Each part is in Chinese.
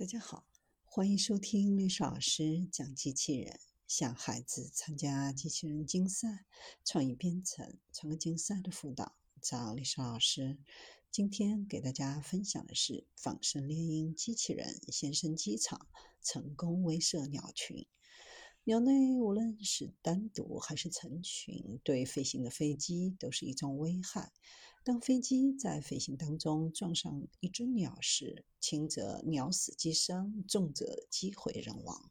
大家好，欢迎收听历史老师讲机器人。向孩子参加机器人竞赛、创意编程、创客竞赛的辅导，找历史老师。今天给大家分享的是仿生猎鹰机器人现身机场，成功威慑鸟群。鸟类无论是单独还是成群，对飞行的飞机都是一种危害。当飞机在飞行当中撞上一只鸟时，轻则鸟死机伤，重则机毁人亡。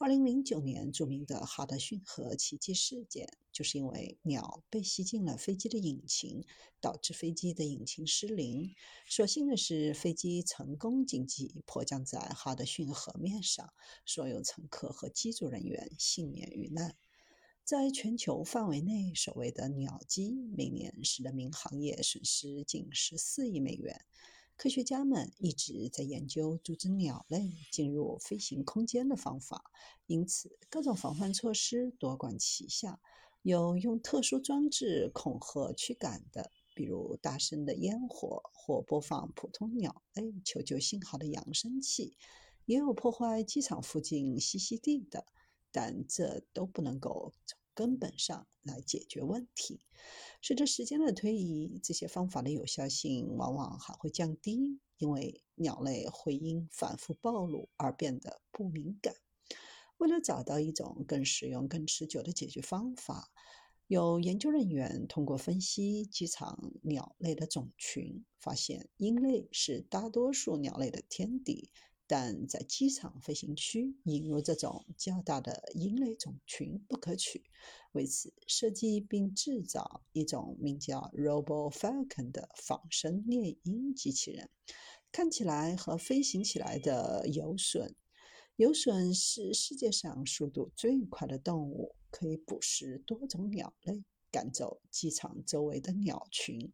二零零九年著名的哈德逊河奇迹事件，就是因为鸟被吸进了飞机的引擎，导致飞机的引擎失灵。所幸的是，飞机成功紧急迫降在哈德逊河面上，所有乘客和机组人员幸免于难。在全球范围内，所谓的鸟击每年使人民行业损失近十四亿美元。科学家们一直在研究阻止鸟类进入飞行空间的方法，因此各种防范措施多管齐下。有用特殊装置恐吓驱赶的，比如大声的烟火或播放普通鸟类求救信号的扬声器；也有破坏机场附近栖息地的，但这都不能够从。根本上来解决问题。随着时间的推移，这些方法的有效性往往还会降低，因为鸟类会因反复暴露而变得不敏感。为了找到一种更实用、更持久的解决方法，有研究人员通过分析机场鸟类的种群，发现鹰类是大多数鸟类的天敌。但在机场飞行区引入这种较大的鹰类种群不可取，为此设计并制造一种名叫 Robo Falcon 的仿生猎鹰机器人，看起来和飞行起来的游隼。游隼是世界上速度最快的动物，可以捕食多种鸟类，赶走机场周围的鸟群。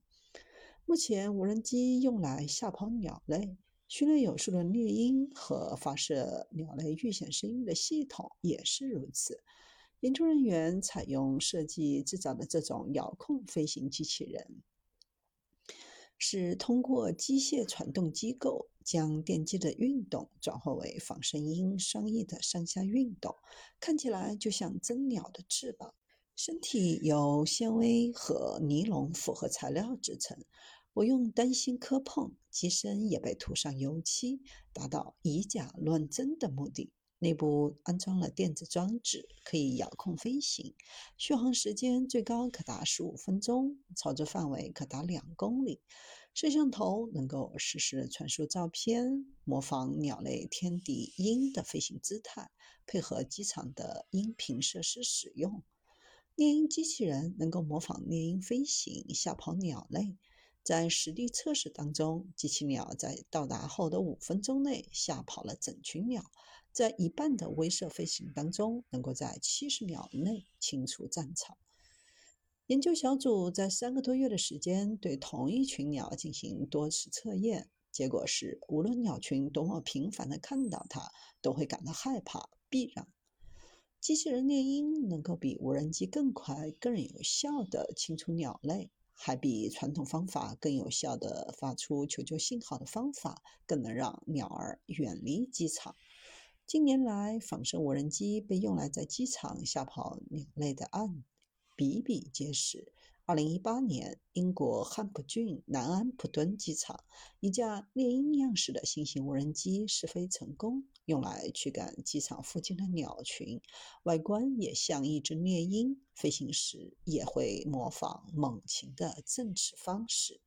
目前，无人机用来吓跑鸟类。训练有素的猎鹰和发射鸟类预显声音的系统也是如此。研究人员采用设计制造的这种遥控飞行机器人，是通过机械传动机构将电机的运动转化为仿生鹰双翼的上下运动，看起来就像真鸟的翅膀。身体由纤维和尼龙复合材料制成。我用担心磕碰，机身也被涂上油漆，达到以假乱真的目的。内部安装了电子装置，可以遥控飞行，续航时间最高可达十五分钟，操作范围可达两公里。摄像头能够实时传输照片，模仿鸟类天敌鹰的飞行姿态，配合机场的音频设施使用。猎鹰机器人能够模仿猎鹰飞行，吓跑鸟类。在实地测试当中，机器鸟在到达后的五分钟内吓跑了整群鸟。在一半的威慑飞行当中，能够在七十秒内清除战场。研究小组在三个多月的时间对同一群鸟进行多次测验，结果是，无论鸟群多么频繁地看到它，都会感到害怕避让。机器人猎鹰能够比无人机更快、更有效地清除鸟类。还比传统方法更有效的发出求救信号的方法，更能让鸟儿远离机场。近年来，仿生无人机被用来在机场吓跑鸟类的案比比皆是。二零一八年，英国汉普郡南安普敦机场一架猎鹰样式的新型无人机试飞成功，用来驱赶机场附近的鸟群，外观也像一只猎鹰，飞行时也会模仿猛禽的振翅方式。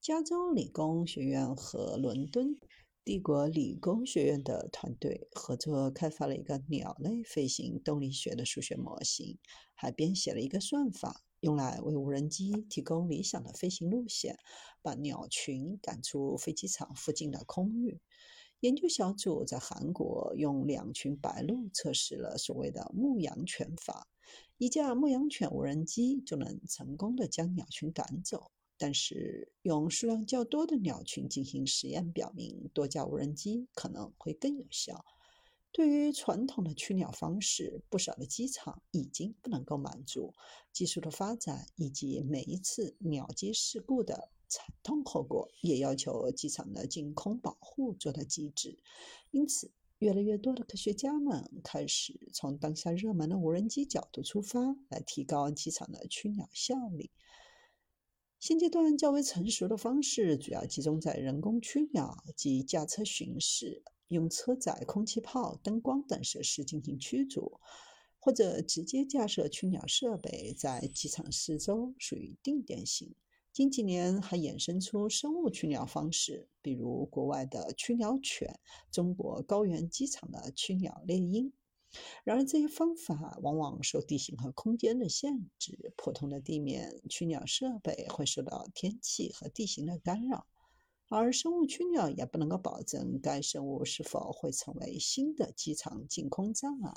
加州理工学院和伦敦帝国理工学院的团队合作开发了一个鸟类飞行动力学的数学模型，还编写了一个算法。用来为无人机提供理想的飞行路线，把鸟群赶出飞机场附近的空域。研究小组在韩国用两群白鹭测试了所谓的牧羊犬法，一架牧羊犬无人机就能成功的将鸟群赶走。但是用数量较多的鸟群进行实验表明，多架无人机可能会更有效。对于传统的驱鸟方式，不少的机场已经不能够满足。技术的发展以及每一次鸟击事故的惨痛后果，也要求机场的净空保护做到极致。因此，越来越多的科学家们开始从当下热门的无人机角度出发，来提高机场的驱鸟效率。现阶段较为成熟的方式，主要集中在人工驱鸟及驾车巡视，用车载空气炮、灯光等设施进行驱逐，或者直接架设驱鸟设备在机场四周，属于定点型。近几年还衍生出生物驱鸟方式，比如国外的驱鸟犬，中国高原机场的驱鸟猎鹰。然而，这些方法往往受地形和空间的限制，普通的地面驱鸟设备会受到天气和地形的干扰，而生物驱鸟也不能够保证该生物是否会成为新的机场进空障碍。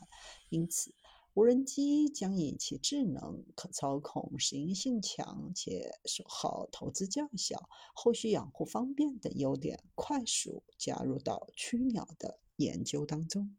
因此，无人机将以其智能、可操控、适应性强且损耗投资较小、后续养护方便等优点，快速加入到驱鸟的研究当中。